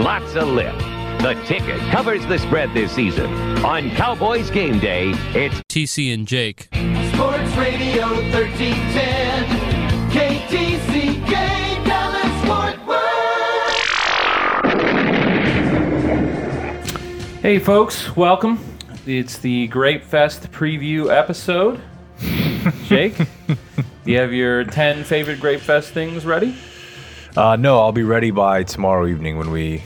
lots of lip. The ticket covers the spread this season. On Cowboys game day, it's TC and Jake. Sports Radio 1310. KTCK Dallas Fort Worth. Hey, folks, welcome. It's the Grape Fest preview episode. Jake, do you have your 10 favorite Grape Fest things ready? Uh, no, I'll be ready by tomorrow evening when we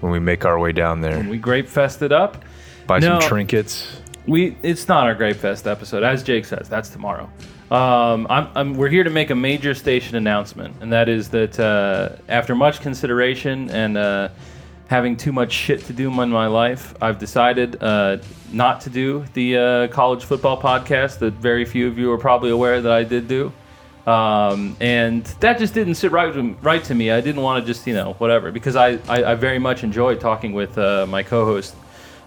when we make our way down there. We Grape Fested up. Buy No. some trinkets. We it's not our Grape Fest episode, as Jake says. That's tomorrow. Um, I'm, I'm, we're here to make a major station announcement, and that is that uh, after much consideration and uh, having too much shit to do in my life, I've decided uh, not to do the uh, college football podcast that very few of you are probably aware that I did do. Um, and that just didn't sit right with, right to me. I didn't want to just you know whatever because I, I, I very much enjoy talking with uh, my co-host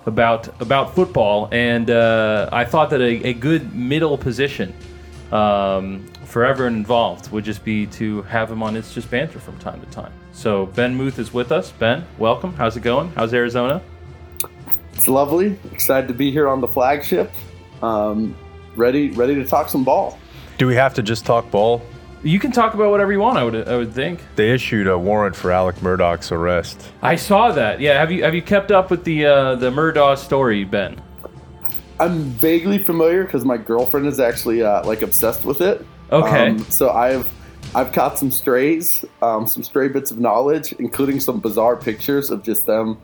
about about football, and uh, I thought that a, a good middle position um, for everyone involved would just be to have him on It's Just Banter from time to time. So Ben Muth is with us. Ben, welcome. How's it going? How's Arizona? It's lovely. Excited to be here on the flagship. Um, ready, ready to talk some ball. Do we have to just talk ball? You can talk about whatever you want. I would I would think. They issued a warrant for Alec Murdaugh's arrest. I saw that. Yeah. Have you have you kept up with the uh, the Murdaugh story, Ben? I'm vaguely familiar because my girlfriend is actually uh, like obsessed with it. Okay. Um, so I've I've caught some strays, um, some stray bits of knowledge, including some bizarre pictures of just them,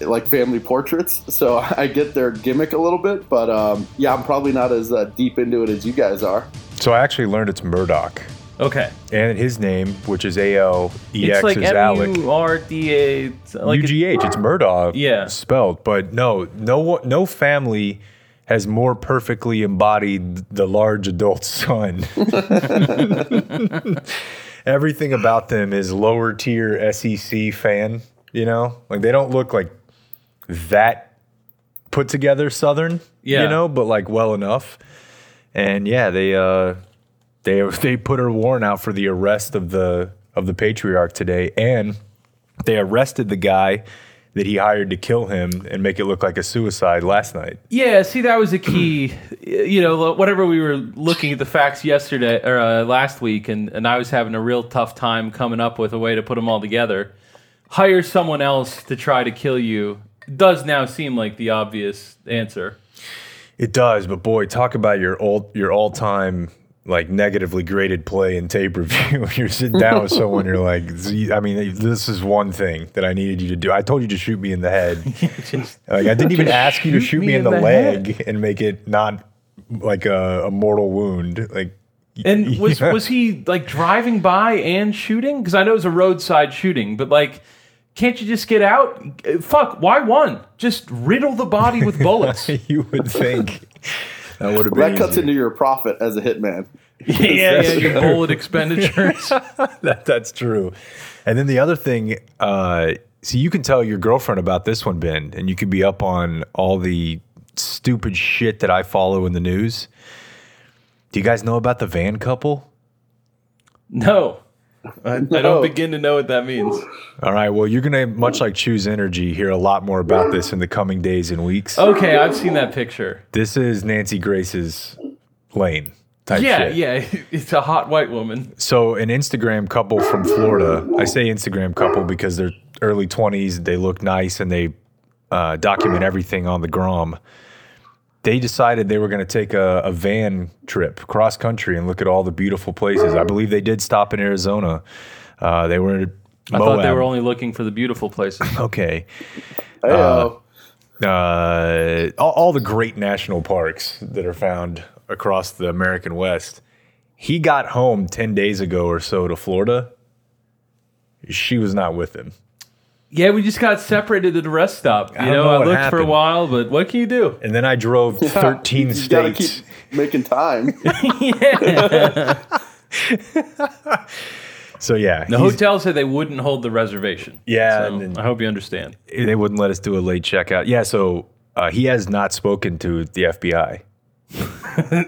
like family portraits. So I get their gimmick a little bit, but um, yeah, I'm probably not as uh, deep into it as you guys are. So I actually learned it's Murdoch. Okay. And his name, which is A L E It's like is M Alec. U R D A. U G H. It's Murdoch. Yeah. Spelled, but no, no, no family has more perfectly embodied the large adult son. Everything about them is lower tier SEC fan. You know, like they don't look like that put together Southern. Yeah. You know, but like well enough. And yeah, they uh they they put a warrant out for the arrest of the of the patriarch today, and they arrested the guy that he hired to kill him and make it look like a suicide last night. Yeah, see, that was a key. you know, whatever we were looking at the facts yesterday or uh, last week, and, and I was having a real tough time coming up with a way to put them all together. Hire someone else to try to kill you does now seem like the obvious answer. It does, but boy, talk about your old your all time like negatively graded play in tape review. when you're sitting down with someone, you're like, "Z- I mean, this is one thing that I needed you to do. I told you to shoot me in the head. like I didn't even ask you to shoot me in the, leg and make it not like a, a mortal wound. Like And was was he like driving by and shooting? Because I know it was a roadside shooting, but like, can't you just get out? Fuck, why one? Just riddle the body with bullets. you would think that would have been That cuts into your profit as a hitman. yeah, yeah, your bullet expenditures. that, that's true. And then the other thing, uh, see, you can tell your girlfriend about this one, Ben, and you can be up on all the stupid shit that I follow in the news. Do you guys know about the van couple? No. I, I don't begin to know what that means. All right. Well, you're gonna much like Choose Energy hear a lot more about this in the coming days and weeks. Okay, I've seen that picture. This is Nancy Grace's lane type Yeah, shit. yeah. It's a hot white woman. So, an Instagram couple from Florida. I say Instagram couple because they're early 20s. They look nice and they uh, document everything on the Grom. They decided they were going to take a, a van trip cross country and look at all the beautiful places. I believe they did stop in Arizona. Uh, they were in I thought they were only looking for the beautiful places. okay. Hey-o. Uh, all, all the great national parks that are found across the American West. He got home 10 days ago or so to Florida. She was not with him. Yeah, we just got separated at a rest stop. You don't know, know I what looked for a while, but what can you do? And then I drove 13 you states. keep making time. So yeah, The hotel said they wouldn't hold the reservation. Yeah, So and then- I hope you understand. they wouldn't let us do a late checkout. Yeah, so uh, he has not spoken to the FBI.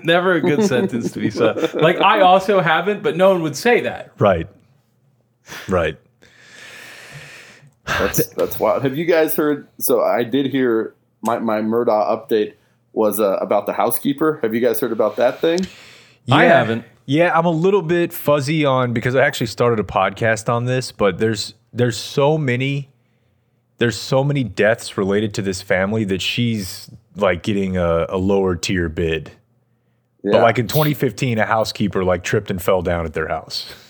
Never a good sentence to be said. Like I also haven't, but no one would say that. Right. Right. That's that's wild. Have you guys heard? So I did hear my my Murdaugh update was uh, about the housekeeper. Have you guys heard about that thing? Yeah. I haven't. Yeah, I'm a little bit fuzzy on because I actually started a podcast on this, but there's there's so many there's so many deaths related to this family that she's like getting a, a lower tier bid. Yeah. But like in 2015, a housekeeper like tripped and fell down at their house.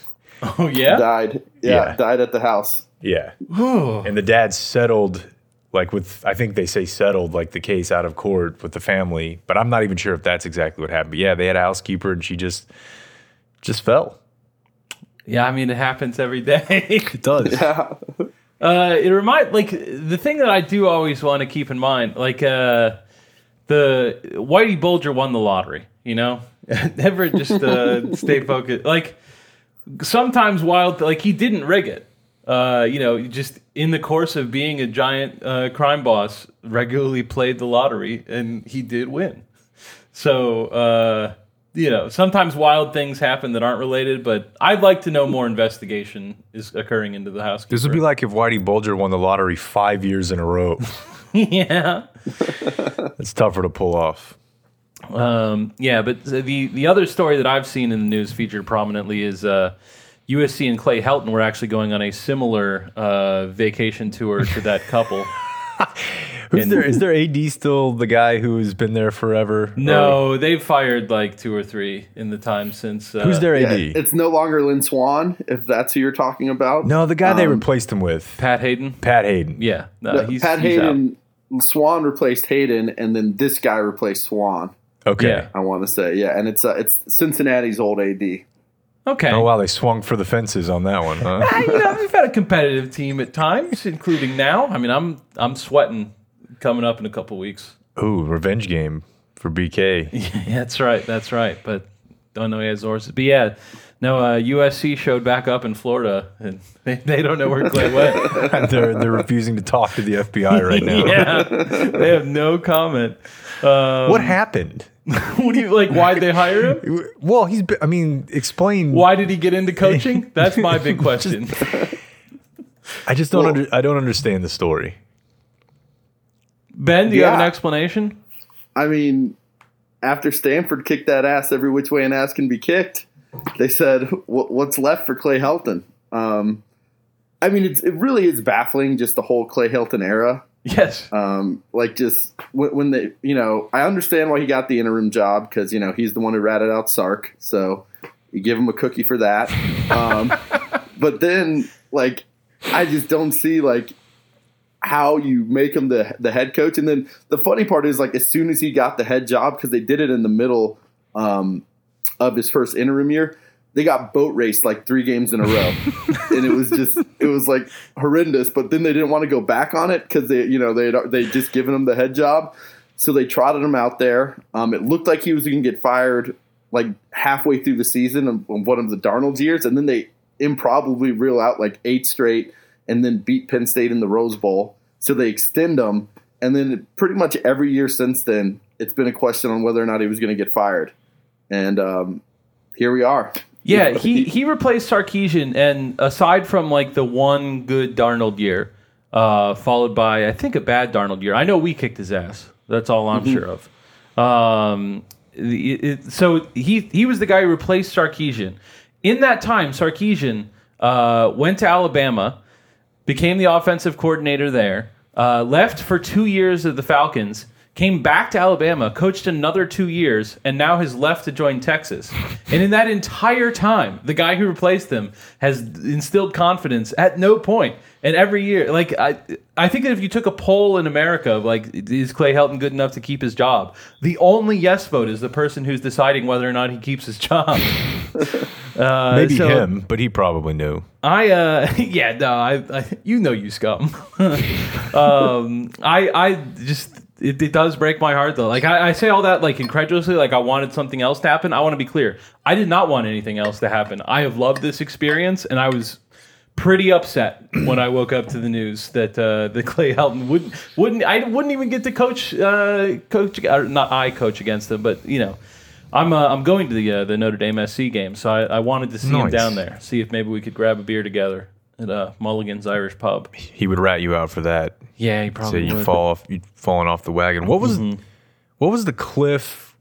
Oh yeah. died. Yeah, Yeah. died at the house. Yeah. and the dad settled like with I think they say settled like the case out of court with the family, but I'm not even sure if that's exactly what happened. But yeah, they had a housekeeper and she just just fell. Yeah, I mean it happens every day. It does. Yeah. Uh, it remind like the thing that I do always want to keep in mind, like uh, the Whitey Bulger won the lottery. You know, never just uh, stay focused. Like sometimes wild, like he didn't rig it. Uh, you know, just in the course of being a giant uh, crime boss, regularly played the lottery, and he did win. So, uh, you know, sometimes wild things happen that aren't related, but I'd like to know more investigation is occurring into the house. This would be like if Whitey Bulger won the lottery five years in a row. yeah. it's tougher to pull off. Um, yeah, but the the other story that I've seen in the news featured prominently is uh, USC and Clay Helton were actually going on a similar uh, vacation tour to that couple. Who's there? Is there AD still the guy who has been there forever? No, they've fired like two or three in the time since. Uh, who's their Yeah, AD? it's no longer Lynn Swann, if that's who you're talking about. no, the guy they Um, replaced him with, Pat Haden. Pat Haden. Yeah, no, No, he's, Pat he's out. Haden, Swann replaced Haden, and then this guy replaced Swann. Okay. Yeah. I want to say, yeah, and it's uh, it's Cincinnati's old AD. Okay. Oh wow, they swung for the fences on that one, huh? You know, we've had a competitive team at times, including now. I mean, I'm I'm sweating coming up in a couple weeks. Ooh, revenge game for BK. Yeah, that's right. That's right. But don't know he has horses. But yeah, no. Uh, USC showed back up in Florida, and they, they don't know where Clay went. they're they're refusing to talk to the FBI right now. yeah, they have no comment. Um, What happened? what do you like? Why'd they hire him? Well, he's. Been, I mean, explain. Why did he get into coaching? That's my big question. I just don't. Well- under, I don't understand the story. Ben, do you have an explanation? I mean, after Stanford kicked that ass every which way an ass can be kicked, they said, "What's left for Clay Helton?" Um, I mean, it's, it really is baffling just the whole Clay Helton era. Yes. Um, like just when, when they, you know, I understand why he got the interim job because you know he's the one who ratted out Sark, so you give him a cookie for that. Um, but then, like, I just don't see like how you make him the the head coach. And then the funny part is like as soon as he got the head job because they did it in the middle um, of his first interim year. They got boat raced like three games in a row, and it was just it was like horrendous. But then they didn't want to go back on it because they you know they they just given him the head job, so they trotted him out there. Um, it looked like he was going to get fired like halfway through the season of, of one of the Darnold years, and then they improbably reel out like eight straight, and then beat Penn State in the Rose Bowl. So they extend him, and then pretty much every year since then, it's been a question on whether or not he was going to get fired, and um, here we are. Yeah, he he replaced Sarkisian, and aside from like the one good Darnold year, uh, followed by I think a bad Darnold year. I know we kicked his ass. That's all I'm sure of. Um, the- it- so he he was the guy who replaced Sarkisian. In that time, Sarkisian uh, went to Alabama, became the offensive coordinator there, uh, left for two years of the Falcons, came back to Alabama, coached another two years, and now has left to join Texas. And in that entire time, the guy who replaced him has instilled confidence at no point. And every year, like I, I think that if you took a poll in America of like, is Clay Helton good enough to keep his job? The only yes vote is the person who's deciding whether or not he keeps his job. Uh, Maybe so- him, but he probably knew. I uh yeah no I, I you know you scum. um I I just it, it does break my heart though. Like I, I say all that like incredulously, like I wanted something else to happen. I want to be clear. I did not want anything else to happen. I have loved this experience, and I was pretty upset when I woke up to the news that uh, that Clay Helton wouldn't wouldn't I wouldn't even get to coach uh, coach or not I coach against him, but you know. I'm uh, I'm going to the uh, the Notre Dame SC game, so I, I wanted to see him down there, see if maybe we could grab a beer together. At uh, Mulligan's Irish Pub. He would rat you out for that. Yeah, he Say probably you would. fall off, you falling off the wagon. What was Mm-hmm. what was the Cliff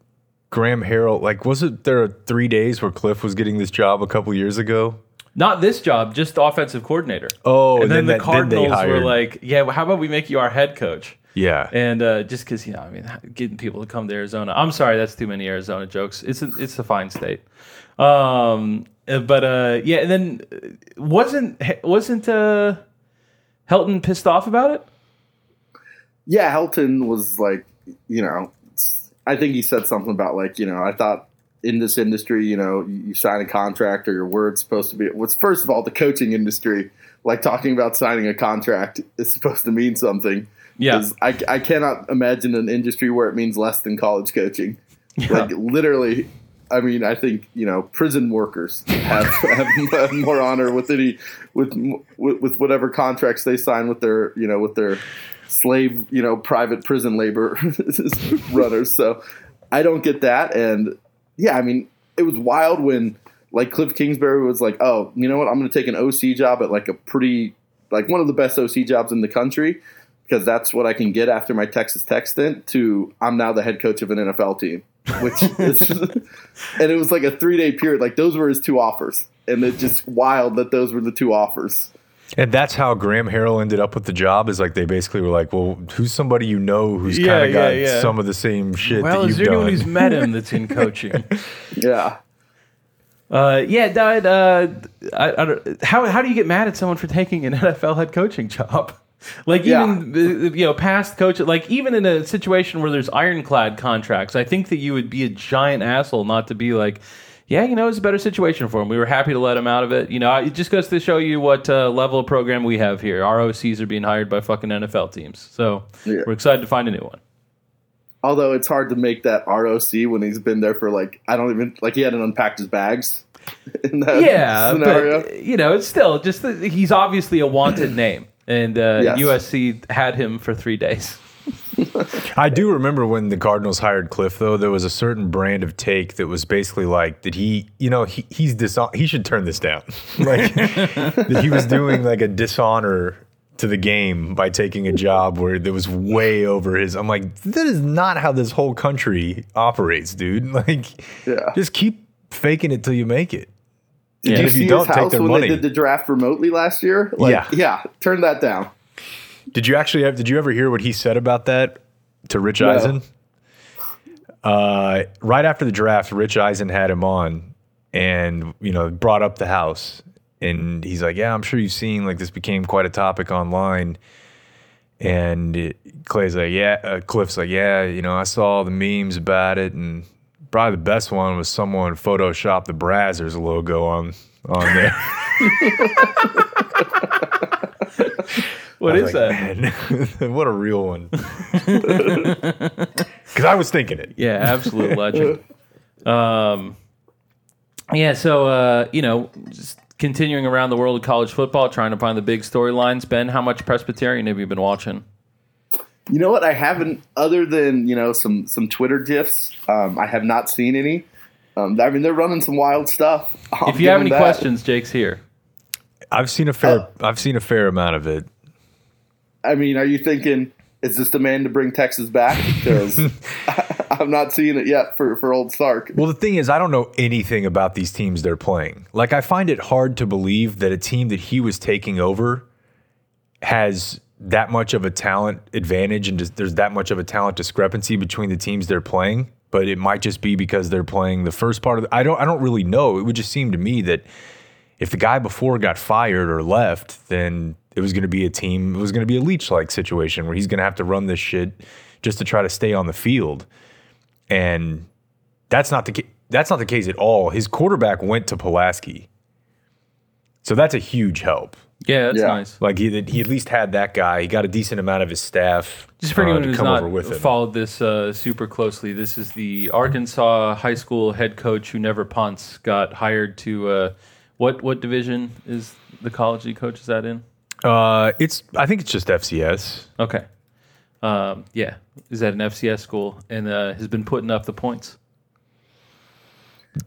Graham Harrell like? Was it there three days where Cliff was getting this job a couple years ago? Not this job, just offensive coordinator. Oh, and and then, then the that- then they Cardinals were like, "Yeah, well, how about we make you our head coach?" Yeah, And uh, just because you know, I mean, getting people to come to Arizona. I'm sorry, that's too many Arizona jokes. It's a, it's a fine state. Um, uh, but uh, yeah, and then uh, wasn't wasn't uh, Helton pissed off about it? yeah, Helton was like, you know, I think he said something about like, you know, I thought in this industry, you know, you, sign a contract or your word's supposed to be. What's first of all, the coaching industry, like talking about signing a contract is supposed to mean something. Yeah. I, I cannot imagine an industry where it means less than college coaching. Like literally, I mean, I think you know, prison workers have, have, more honor with any with, with with whatever contracts they sign with their you know with their slave you know private prison labor runners. So I don't get that, and yeah, I mean, it was wild when like Cliff Kingsbury was like, oh, you know what, I'm going to take an OC job at like a pretty like one of the best OC jobs in the country because that's what I can get after my Texas Tech stint. To I'm now the head coach of an NFL team, which is, and it was like a three day period. Like those were his two offers, and it's just wild that those were the two offers. and that's how Graham Harrell ended up with the job. Is like they basically were like, "Well, who's somebody you know who's Yeah, kind of got yeah, yeah. some of the same shit Well, that is you've there anyone done?" who's met him that's in coaching? Yeah. Uh, yeah, Dad. Uh, I, I don't, how how do you get mad at someone for taking an NFL head coaching job? Like even uh, you know past coach, like even in a situation where there's ironclad contracts, I think that you would be a giant asshole not to be like, yeah, you know, it's a better situation for him. We were happy to let him out of it. You know, it just goes to show you what uh, level of program we have here. ROCs are being hired by fucking NFL teams, so Yeah. we're excited to find a new one. Although it's hard to make that ROC when he's been there for like I don't even like he hadn't unpacked his bags in that yeah, scenario. but you know, it's still just that he's obviously a wanted name, and uh, Yes. USC had him for three days. I do remember when the Cardinals hired Cliff, though, there was a certain brand of take that was basically like, did he, you know, he, he's dishon- he should turn this down. like, that he was doing like a dishonor to the game by taking a job where that was way over his. I'm like, that is not how this whole country operates, dude. Like, Yeah. just keep faking it till you make it. Did Yeah. you you see don't, his house when money. they did the draft remotely last year? Like, Yeah. yeah, turn that down. Did you actually have? Did you ever hear what he said about that to Rich No. Eisen? Uh, right after the draft, Rich Eisen had him on, and you know brought up the house, and he's like, "Yeah, I'm sure you've seen like this became quite a topic online." And it, Clay's like, "Yeah," uh, Cliff's like, "Yeah, you know, I saw all the memes about it, and probably the best one was someone photoshopped the Brazzers logo on on there." What is that? Man, what a real one. Because I was thinking it. Yeah, absolute legend. Um, yeah, so uh, you know, just continuing around the world of college football, trying to find the big storylines. Ben, how much Presbyterian have you been watching? You know what? I haven't, other than you know some some Twitter gifs. Um, I have not seen any. Um, I mean, they're running some wild stuff. I'll If you have any that. questions, Jake's here. I've seen a fair. Uh, I've seen a fair amount of it. I mean, are you thinking is this the man to bring Texas back? Because I'm not seeing it yet for for old Sark. Well, the thing is, I don't know anything about these teams they're playing. Like, I find it hard to believe that a team that he was taking over has that much of a talent advantage and just, there's that much of a talent discrepancy between the teams they're playing. But it might just be because they're playing the first part of. The, I don't. I don't really know. It would just seem to me that if the guy before got fired or left, then it was going to be a team. It was going to be a leech like situation where he's going to have to run this shit just to try to stay on the field. And that's not the that's not the case at all. His quarterback went to Pulaski, so that's a huge help. Yeah, that's Yeah. nice. Like he he at least had that guy. He got a decent amount of his staff Just for uh, anyone to who's come not over with him. followed this uh, super closely, this is the Arkansas high school head coach who never punts. Got hired to uh, what what division is the college he coaches that in? Uh, it's I think it's just FCS. Okay. Um, yeah, is at an FCS school and uh, has been putting up the points.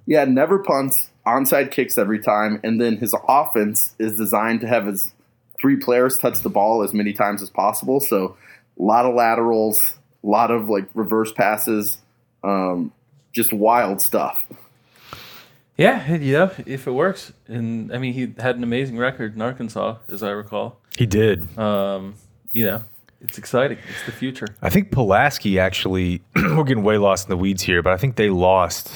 Yeah, never punts. Onside kicks every time, and then his offense is designed to have his three players touch the ball as many times as possible. So a lot of laterals, a lot of like reverse passes, um, just wild stuff. Yeah, yeah, if it works. And I mean, he had an amazing record in Arkansas, as I recall. He did. Um, you know, it's exciting. It's the future. I think Pulaski actually, we're getting way lost in the weeds here, but I think they lost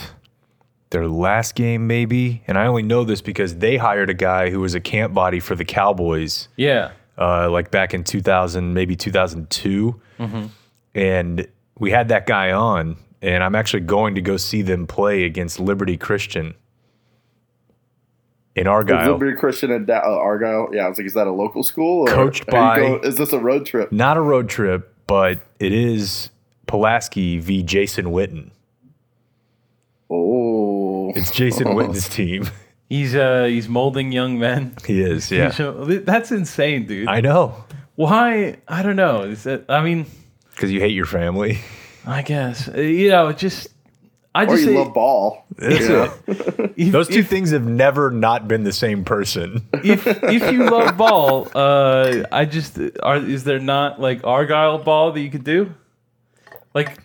their last game, maybe. And I only know this because they hired a guy who was a camp body for the Cowboys, Yeah. uh, like back in 2000, maybe 2002. And we had that guy on, and I'm actually going to go see them play against Liberty Christian in Argyle. Liberty Christian and da- uh, Argyle. Yeah, I was like, is that a local school? Or Coached by- go- is this a road trip? Not a road trip, but it is Pulaski v. Jason Witten. Oh, It's Jason Witten's team. He's uh he's molding young men. He is, yeah. That's insane, dude. I know. Why? I don't know. Is it, I mean, Because you hate your family. I guess Uh, you know. it Just I or just you say, love ball. That's Yeah. it. if, Those two if, things have never not been the same person. if if you love ball, uh, I just are. Is there not like Argyle ball that you could do? Like,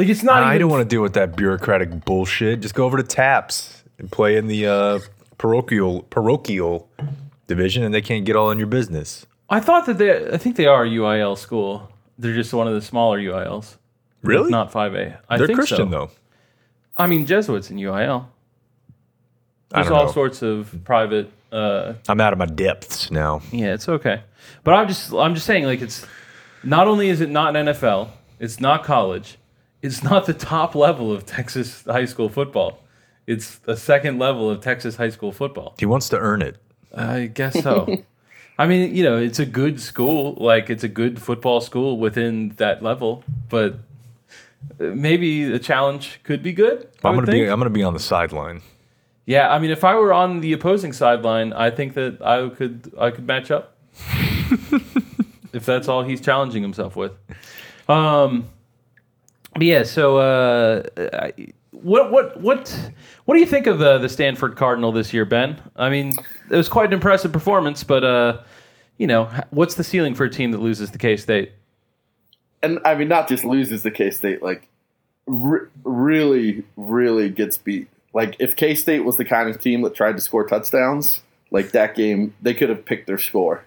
like it's not. I don't want to deal with that bureaucratic bullshit. Just go over to TAPPS and play in the uh, parochial parochial division, and they can't get all in your business. I thought that they. I think they are a UIL school. They're just one of the smaller UILs. Really? Not five A. I They're think Christian so. though. I mean, Jesuits in UIL. There's all know. sorts of private. Uh, I'm out of my depths now. yeah, it's okay. But I'm just, I'm just saying, like, it's not only is it not an NFL, it's not college, it's not the top level of Texas high school football. It's the second level of Texas high school football. He wants to earn it. I guess so. I mean, you know, it's a good school. Like, it's a good football school within that level. But uh, maybe the challenge could be good. I I'm gonna be. I'm gonna be on the sideline. Yeah, I mean, if I were on the opposing sideline, I think that I could I could match up. if that's all he's challenging himself with. Um, but yeah. So, uh, I- what what what what do you think of uh, the Stanford Cardinal this year, Ben? I mean, it was quite an impressive performance, but uh, you know, what's the ceiling for a team that loses the K State? and I mean, not just loses the K State, like re- really, really gets beat. Like if K State was the kind of team that tried to score touchdowns, like that game, they could have picked their score.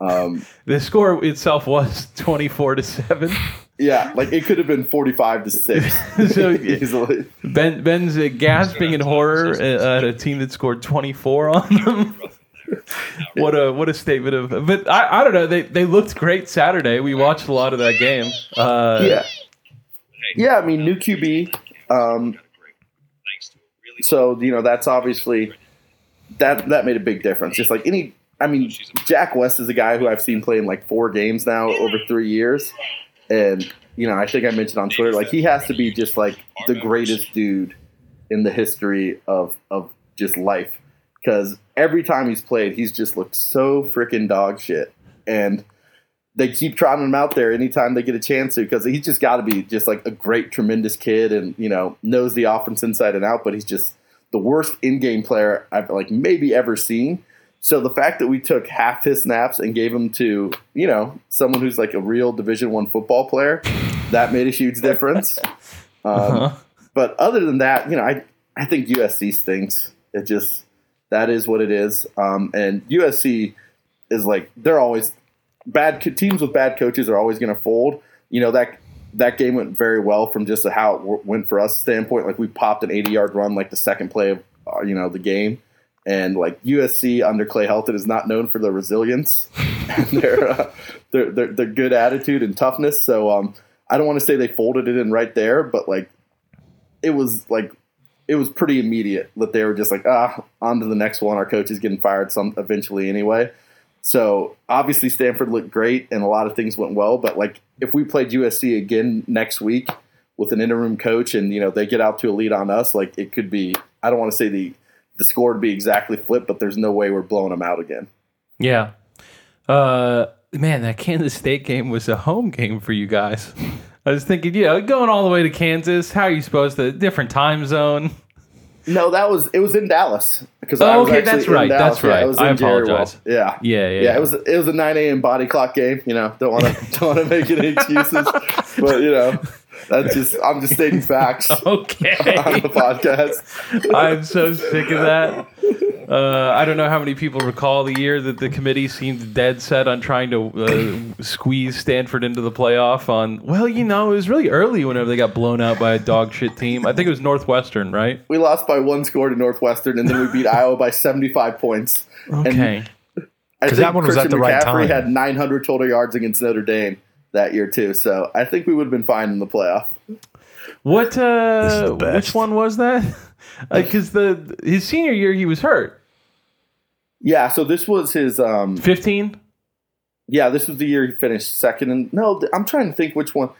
Um, The score itself was twenty four to seven. yeah, like it could have been forty-five to six So, easily. Ben Ben's uh, gasping in horror uh, at a team that scored 24 on them. what a what a statement of. But I, I don't know. They they looked great Saturday. We watched a lot of that game. Uh, Yeah, yeah. I mean, new QB. Um, so you know that's obviously that that made a big difference. Just like any, I mean, Jack West is a guy who I've seen play in like four games now over three years, and you know I think I mentioned on Twitter like he has to be just like the greatest dude in the history of of just life because every time he's played he's just looked so freaking dog shit and they keep trotting him out there anytime they get a chance to because he's just got to be just like a great, tremendous kid and you know knows the offense inside and out. But he's just the worst in-game player I've like maybe ever seen. So the fact that we took half his snaps and gave him to you know someone who's like a real Division One football player, that made a huge difference. Um, But other than that, you know, I I think USC stinks. It just that is what it is. Um, and USC is like they're always bad teams with bad coaches are always going to fold. You know that that game went very well from just a how it w- went for us standpoint. Like we popped an 80 yard run like the second play of uh, you know the game, and like USC under Clay Helton is not known for their resilience and their, uh, their their their good attitude and toughness. So um, I don't want to say they folded it in right there, but like it was like it was pretty immediate that they were just like ah on to the next one. Our coach is getting fired some eventually anyway. So obviously Stanford looked great and a lot of things went well. But like if we played USC again next week with an interim coach and you know they get out to a lead on us, like it could be. I don't want to say the the score would be exactly flipped, but there's no way we're blowing them out again. Yeah. Uh, man, that Kansas State game was a home game for you guys. I was thinking, you know, going all the way to Kansas, how are you supposed to? Different time zone. No, that was it was in Dallas because Oh, I was okay, actually that's in right, Dallas. that's Yeah, right. was I in Jerry apologize. Yeah. Yeah, yeah, yeah. yeah. It was it was a 9 a.m. body clock game. You know, don't want to don't want to make any excuses, but you know, that's just I'm just stating facts okay. on Okay. the podcast. I'm so sick of that. Uh, I don't know how many people recall the year that the committee seemed dead set on trying to uh, squeeze Stanford into the playoff. On well, you know, it was really early whenever they got blown out by a dog shit team. I think it was Northwestern, right? We lost by one score to Northwestern, and then we beat Iowa by 75 points. Okay. I 'Cause think that one was Christian at the right time. had 900 total yards against Notre Dame that year too. So I think we would have been fine in the playoff. What? Uh, the which one was that? Because the his senior year he was hurt. Yeah. So this was his. um Fifteen. Yeah, this was the year he finished second. And no, I'm trying to think which one.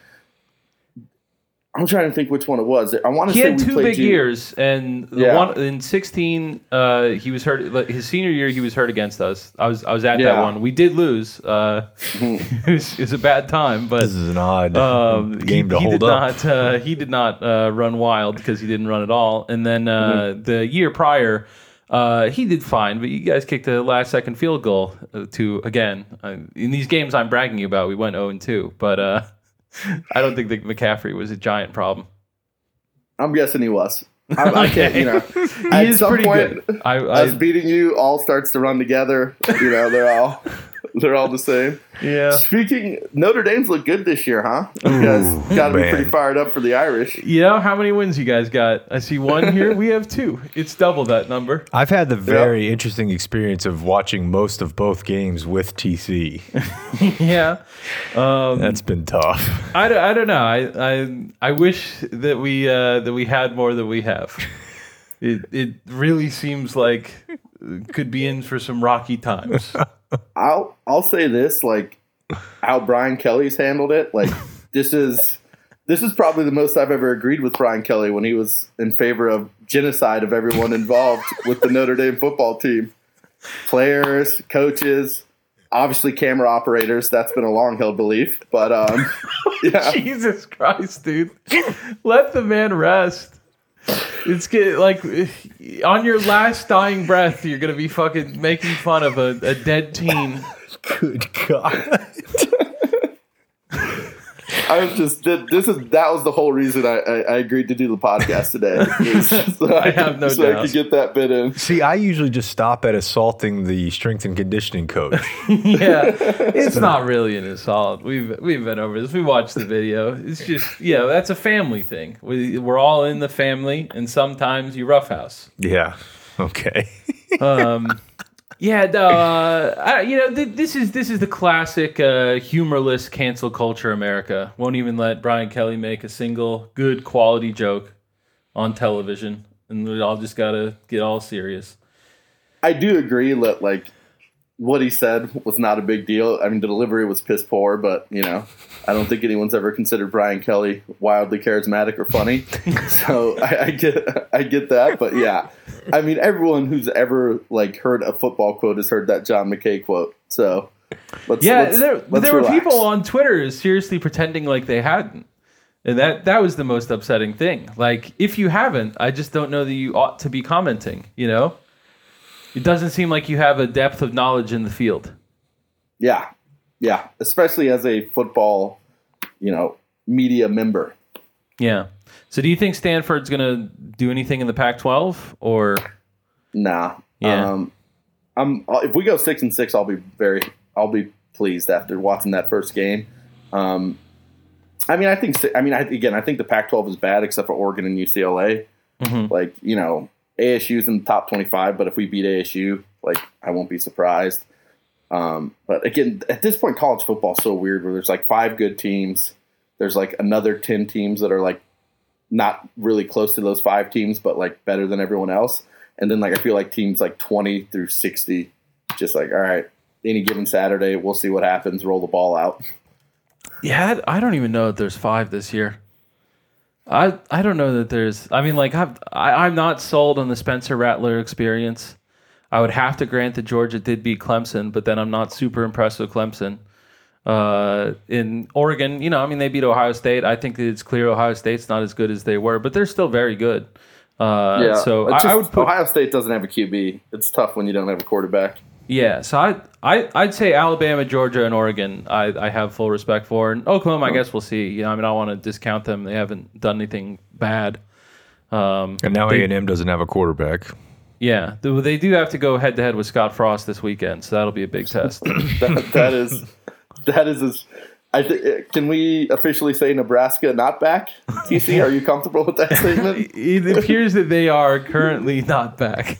I'm trying to think which one it was. I want to He say had we two big you- years, and the Yeah. one in sixteen, uh, he was hurt. His senior year, he was hurt against us. I was I was at that one. We did lose. Uh, it, was, it was a bad time, but This is an odd um, game he, to he hold did up. Not, uh, he did not uh, run wild because he didn't run at all. And then uh, Mm-hmm. the year prior, uh, he did fine, but you guys kicked a last second field goal uh, to again uh, in these games I'm bragging about. We went zero and two, but uh, I don't think that McCaffrey was a giant problem. I'm guessing he was. I, I can't, you know. He at is some pretty point, good. I, us beating you all starts to run together. You know, they're all they're all the same. yeah. Speaking, Notre Dame's look good this year, huh? You guys got to be pretty fired up for the Irish. Yeah, how many wins you guys got? I see one here. We have two. It's double that number. I've had the very interesting experience of watching most of both games with TC. yeah. Um, That's been tough. I, don't- I don't know. I, I I wish that we uh, that we had more than we have. It it really seems like could be in for some rocky times. I'll I'll say this, like how Brian Kelly's handled it. Like this is this is probably the most I've ever agreed with Brian Kelly when he was in favor of genocide of everyone involved with the Notre Dame football team. Players, coaches, obviously camera operators. That's been a long held belief. But um yeah. Jesus Christ, dude! Let the man rest. It's like on your last dying breath, you're gonna be fucking making fun of a, a dead teen. Good God. I was just this is that was the whole reason I, I, I agreed to do the podcast today. so I have no so I could get that bit in. See, I usually just stop at assaulting the strength and conditioning coach. yeah, it's not really an assault. We've we've been over this. We watched the video. It's just yeah, that's a family thing. We we're all in the family, and sometimes you roughhouse. yeah. Okay. Um, yeah, no, uh, I, you know th- this is this is the classic uh, humorless cancel culture. America won't even let Brian Kelly make a single good quality joke on television, and we all just gotta get all serious. I do agree that like what he said was not a big deal. I mean, the delivery was piss poor, but you know, I don't think anyone's ever considered Brian Kelly wildly charismatic or funny. so I, I get, I get that. But yeah, I mean, everyone who's ever like heard a football quote has heard that John McKay quote. So let's, Yeah, let's- there, let's there were people on Twitter seriously pretending like they hadn't. And that that was the most upsetting thing. Like, if you haven't, I just don't know that you ought to be commenting, you know? It doesn't seem like you have a depth of knowledge in the field. Yeah, yeah, especially as a football, you know, media member. Yeah. So do you think Stanford's going to do anything in the Pac-12 or Nah. Yeah. Um, I'm if we go six and six, I'll be very I'll be pleased after watching that first game. Um, I mean, I think I mean I, again, I think the Pac-12 is bad except for Oregon and UCLA. Mhm. Like you know, ASU's in the top 25, but if we beat ASU, like I won't be surprised. Um, but again, at this point, college football is so weird where there's like five good teams. There's like another 10 teams that are like not really close to those five teams, but like better than everyone else. And then like I feel like teams like 20 through 60, just like, all right, any given Saturday, we'll see what happens, roll the ball out. Yeah, I don't even know that there's five this year. I I don't know that there's. I mean, like I've, I I'm not sold on the Spencer Rattler experience. I would have to grant that Georgia did beat Clemson, but then I'm not super impressed with Clemson. Uh, in Oregon, you know, I mean, they beat Ohio State. I think that it's clear Ohio State's not as good as they were, but they're still very good. Uh, Yeah. so It's I, I would put Ohio State doesn't have a QB. It's tough when you don't have a quarterback. Yeah, so I, I I'd say Alabama, Georgia, and Oregon. I, I have full respect for, and Oklahoma. I guess we'll see. You know, I mean, I don't want to discount them. They haven't done anything bad. Um, And now A and M doesn't have a quarterback. yeah, they, they do have to go head to head with Scott Frost this weekend, so that'll be a big test. That, that is that is as I think. Can we officially say Nebraska not back? TC, are you comfortable with that statement? it appears that they are currently not back.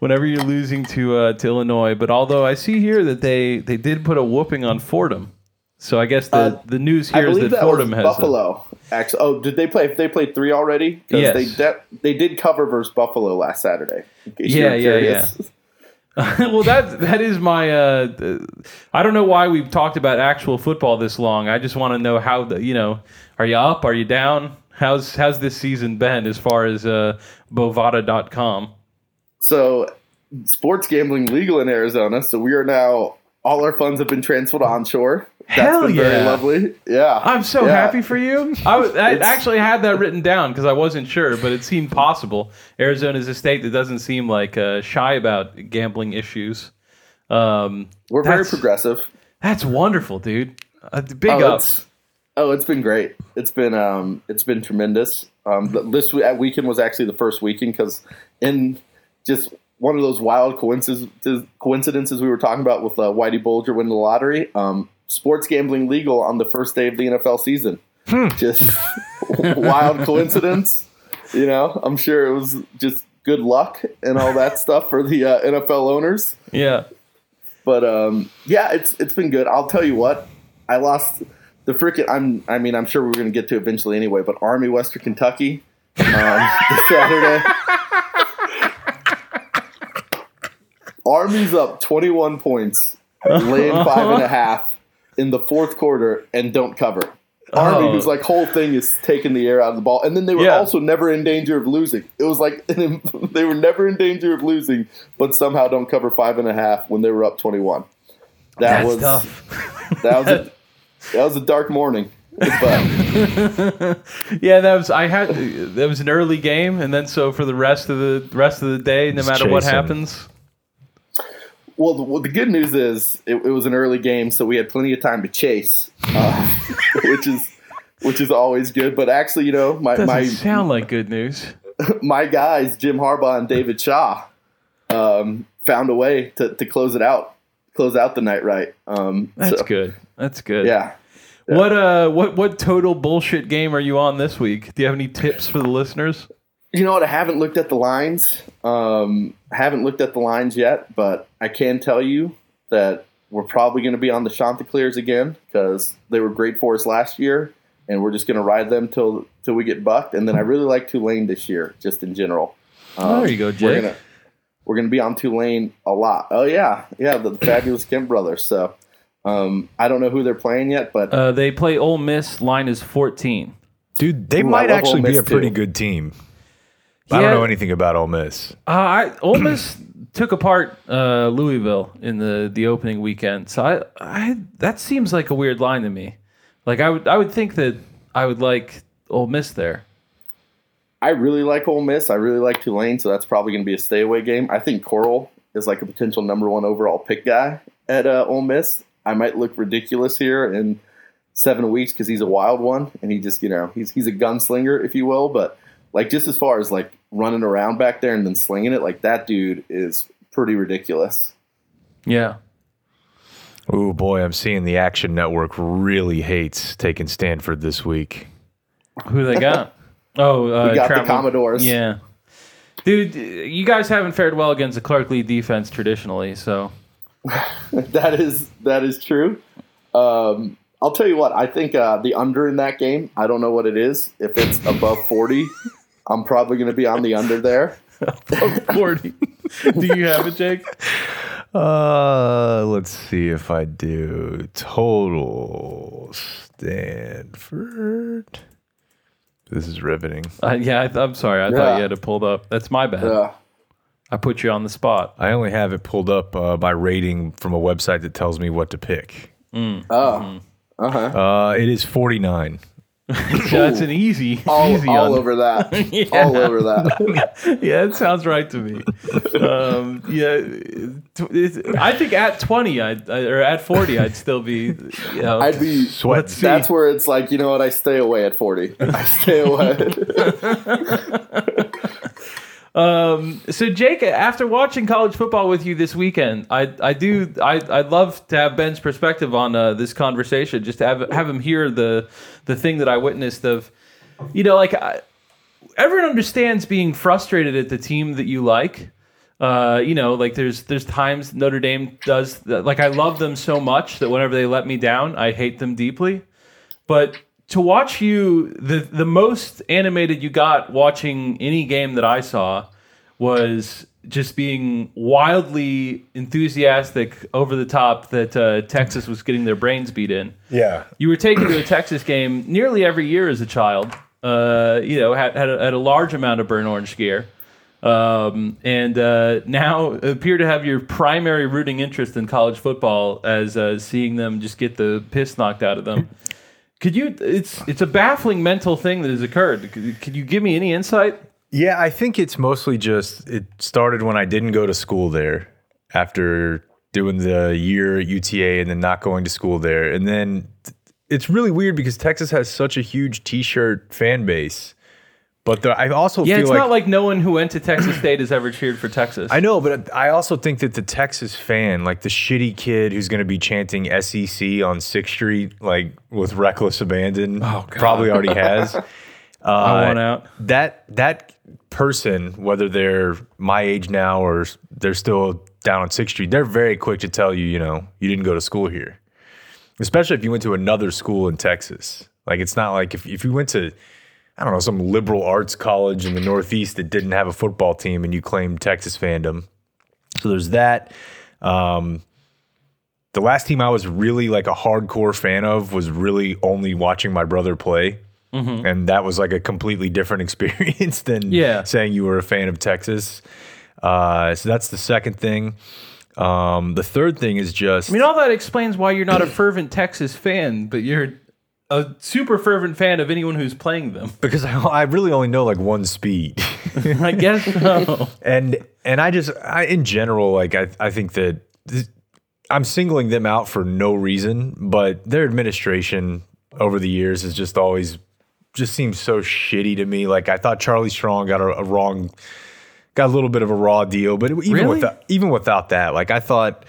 Whenever you're losing to uh, to Illinois, but although I see here that they they did put a whooping on Fordham, so I guess the, Uh, the news here is that, that Fordham has a- Buffalo. Actually, oh, did they play? They played three already. Yes. they de- they did cover versus Buffalo last Saturday. in case Yeah, you're yeah, curious. well, that that is my. Uh, I don't know why we've talked about actual football this long. I just want to know how the you know, are you up? Are you down? How's how's this season been as far as uh, Bovada.com? So, sports gambling legal in Arizona. So we are now all our funds have been transferred onshore. That's Hell been very lovely. Yeah, I'm so Yeah. happy for you. I, was, I actually had that written down because I wasn't sure, but it seemed possible. Arizona is a state that doesn't seem like uh, shy about gambling issues. Um, We're very progressive. That's wonderful, dude. Uh, big oh, ups. Oh, it's been great. It's been um, it's been tremendous. Um, this weekend was actually the first weekend because in just one of those wild coincidences coincidences we were talking about with uh, Whitey Bulger winning the lottery. Um, sports gambling legal on the first day of the NFL season. Just wild coincidence. You know, I'm sure it was just good luck and all that stuff for the uh, NFL owners. Yeah. But um, yeah, it's it's been good. I'll tell you what, I lost the freaking. I'm. I mean, I'm sure we're going to get to eventually anyway. But Army Western Kentucky um, Saturday. Army's up 21 points, laying five and a half in the fourth quarter, and don't cover. Army, Oh. whose like whole thing is taking the air out of the ball, and then they were Yeah. also never in danger of losing. It was like they were never in danger of losing, but somehow don't cover five and a half when they were up 21. That That's was tough. that was a, that was a dark morning. But Yeah, that was I had that was an early game, and then so for the rest of the rest of the day, no Just matter what happens, well, the, well, the good news is it, it was an early game, so we had plenty of time to chase, uh, which is which is always good. But actually, you know, my doesn't my sound like good news. my guys, Jim Harbaugh and David Shaw, um, found a way to, to close it out, close out the night right. Um, That's so, good. That's good. Yeah. What uh what what total bullshit game are you on this week? Do you have any tips for the listeners? You know what? I haven't looked at the lines. Um, haven't looked at the lines yet, but I can tell you that we're probably going to be on the Chanticleers again because they were great for us last year, and we're just going to ride them till till we get bucked. And then I really like Tulane this year, just in general. Um, there you go, We're Jake. gonna we're gonna be on Tulane a lot. Oh yeah, yeah, the fabulous Kemp brothers. So um, I don't know who they're playing yet, but Uh, they play Ole Miss. Line is fourteen. Dude, they Ooh, might actually be a pretty too. good team. I don't know anything about Ole Miss. Uh, I Ole Miss took apart uh, Louisville in the, the opening weekend, so I, I that seems like a weird line to me. Like I would I would think that I would like Ole Miss there. I really like Ole Miss. I really like Tulane, so that's probably going to be a stay away game. I think Corral is like a potential number one overall pick guy at uh, Ole Miss. I might look ridiculous here in seven weeks because he's a wild one and he just you know he's he's a gunslinger if you will. But like just as far as like running around back there and then slinging it, like that dude is pretty ridiculous. Yeah. Oh boy, I'm seeing the Action Network really hates taking Stanford this week. Who they got? Oh, uh, We got the Commodores. Yeah. Dude, you guys haven't fared well against the Clark Lea defense traditionally, so that is that is true. Um, I'll tell you what. I think uh, the under in that game. I don't know what it is. If it's above forty, I'm probably going to be on the under there. 40. Do you have it, Jake? Uh, let's see if I do total Stanford. This is riveting. Uh, yeah, I, I'm sorry. I thought you had it pulled up. That's my bad. Uh, I put you on the spot. I only have it pulled up uh, by rating from a website that tells me what to pick. oh, uh huh. Uh, it is 49. That's an easy, all, easy all over that. Yeah. All over that. yeah, it sounds right to me. Um, yeah, I think at twenty, I'd, I, or at forty, I'd still be. You know, I'd be. let's. That's where it's like, you know what? I stay away at 40. I stay away. So Jake, after watching college football with you this weekend, I I do I I'd love to have Ben's perspective on uh, this conversation, just to have have him hear the the thing that I witnessed of, you know, like I, everyone understands being frustrated at the team that you like. Uh, you know, like there's there's times Notre Dame does that, like I love them so much that whenever they let me down, I hate them deeply. But to watch you, the the most animated you got watching any game that I saw was just being wildly enthusiastic over the top that uh, Texas was getting their brains beat in. Yeah. You were taken to a Texas game nearly every year as a child. Uh, you know, had had a, had a large amount of burn orange gear, um, and uh, now appear to have your primary rooting interest in college football as uh, seeing them just get the piss knocked out of them. Could you? It's it's a baffling mental thing that has occurred. Could, you give me any insight? Yeah, I think it's mostly just it started when I didn't go to school there after doing the year at UTA and then not going to school there. And then it's really weird because Texas has such a huge t-shirt fan base. But the, I also Yeah, feel it's like, not like no one who went to Texas State has ever cheered for Texas. I know, but I also think that the Texas fan, like the shitty kid who's going to be chanting SEC on 6th Street, like with reckless abandon, probably already has. Uh, I want out. That that person, whether they're my age now or they're still down on 6th Street, they're very quick to tell you, you know, you didn't go to school here. Especially if you went to another school in Texas. Like it's not like if, if you went to I don't know, some liberal arts college in the Northeast that didn't have a football team and you claimed Texas fandom. So there's that. Um, the last team I was really like a hardcore fan of was really only watching my brother play. And that was like a completely different experience than Yeah. saying you were a fan of Texas. Uh, so that's the second thing. Um, the third thing is just I mean, all that explains why you're not a fervent Texas fan, but you're a super fervent fan of anyone who's playing them. because I, I really only know like one speed. I guess so. and and I just I, in general like I I think that th- I'm singling them out for no reason, but their administration over the years has just always just seems so shitty to me. Like I thought Charlie Strong got a, a wrong got a little bit of a raw deal, but even Really? without even without that, like I thought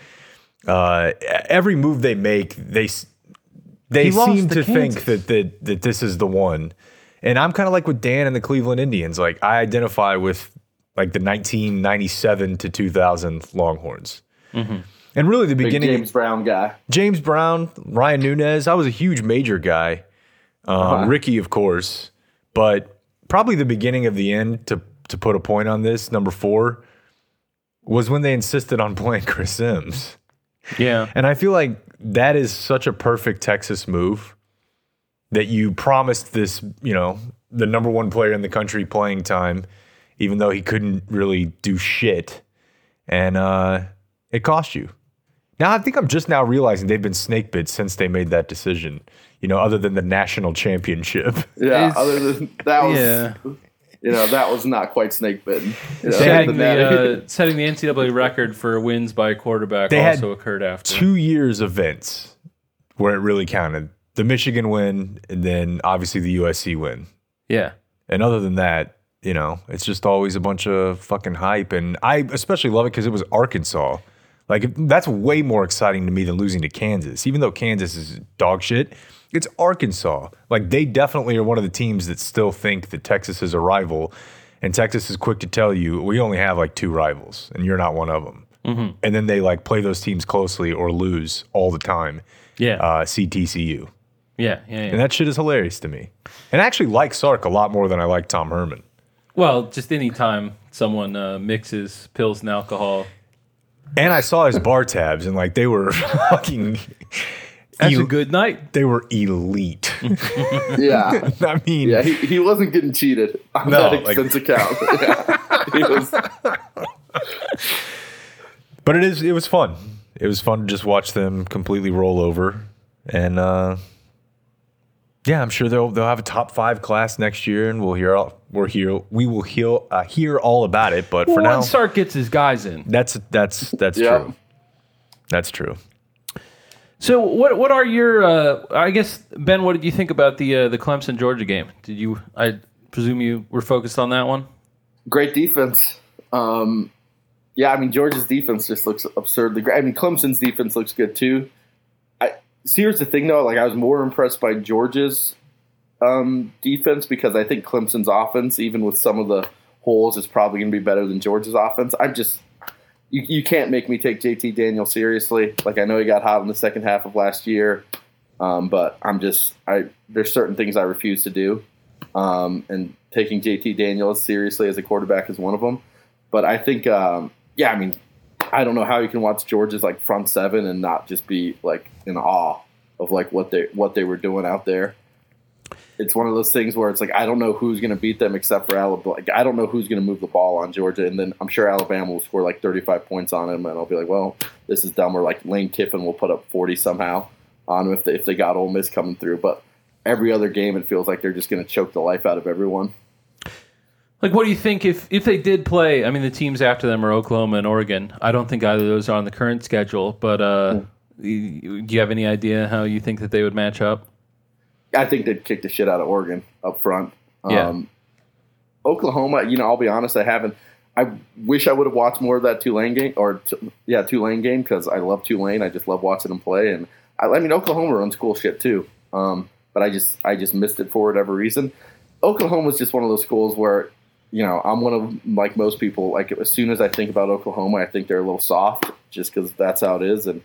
uh, every move they make, they they He seem to to think that, that that this is the one. And I'm kind of like with Dan and the Cleveland Indians. Like I identify with like the 1997 to 2000 Longhorns. And really the Big beginning James Brown guy. James Brown, Ryan Nunez. I was a huge major guy. Um, Ricky, of course, but probably the beginning of the end to to put a point on this. Number four was when they insisted on playing Chris Simms, Yeah. and I feel like that is such a perfect Texas move that you promised this, you know, the number one player in the country playing time, even though he couldn't really do shit, and uh, it cost you. Now I think I'm just now realizing they've been snake bit since they made that decision. You know, other than the national championship. Yeah, It's- other than that was, Yeah. You know, that was not quite snake bitten. You know, Setting the, uh, setting the NCAA record for wins by a quarterback They had also occurred after. Two years events where it really counted: the Michigan win, and then obviously the USC win. yeah. And other than that, you know, it's just always a bunch of fucking hype. And I especially love it because it was Arkansas. Like that's way more exciting to me than losing to Kansas. Even though Kansas is dog shit, it's Arkansas. Like they definitely are one of the teams that still think that Texas is a rival. And Texas is quick to tell you we only have like two rivals, and you're not one of them. And then they like play those teams closely or lose all the time. Yeah. Uh, CTCU. yeah. Yeah. yeah. And that shit is hilarious to me. And I actually like Sark a lot more than I like Tom Herman. well, just any time someone uh, mixes pills and alcohol. And I saw his bar tabs, and like they were fucking. That's el- a good night. They were elite. yeah, I mean, yeah, he, he wasn't getting cheated on No, that like- expense account. Yeah. Was, but it is. It was fun. It was fun to just watch them completely roll over, and uh, Yeah, I'm sure they'll they'll have a top five class next year, and we'll hear all, we'll hear we will hear uh, hear all about it. But for Well, now, once Sark gets his guys in. that's that's that's Yeah. true. That's true. So what what are your? Uh, I guess Ben, what did you think about the uh, the Clemson Georgia game? Did you? I presume you were focused on that one. Great defense. Um, yeah, I mean Georgia's defense just looks absurdly great. I mean Clemson's defense looks good too. I see. Here's the thing though. Like I was more impressed by Georgia's um, defense because I think Clemson's offense, even with some of the holes, is probably going to be better than Georgia's offense. I'm just you, you can't make me take JT Daniel seriously. Like I know he got hot in the second half of last year, um, but I'm just I there's certain things I refuse to do, um, and taking JT Daniels seriously as a quarterback is one of them. But I think, um, yeah, I mean, I don't know how you can watch Georgia's like front seven and not just be like in awe of like what they what they were doing out there. It's one of those things where it's like I don't know who's going to beat them except for Alabama. Like, I don't know who's going to move the ball on Georgia, and then I'm sure Alabama will score like 35 points on them, and I'll be like, well, this is dumb. Or like Lane Kiffin will put up 40 somehow on them if they, if they got Ole Miss coming through. But every other game, it feels like they're just going to choke the life out of everyone. Like, what do you think if if they did play? I mean, the teams after them are Oklahoma and Oregon. I don't think either of those are on the current schedule. But uh, y- do you have any idea how you think that they would match up? I think they'd kick the shit out of Oregon up front. Yeah. Um, Oklahoma, you know, I'll be honest, I haven't. I wish I would have watched more of that Tulane game, or t- yeah, Tulane game because I love Tulane. I just love watching them play, and I, I mean Oklahoma runs cool shit too. Um, but I just I just missed it for whatever reason. Oklahoma's just one of those schools where you know I'm one of like most people. Like as soon as I think about Oklahoma, I think they're a little soft, just because that's how it is, and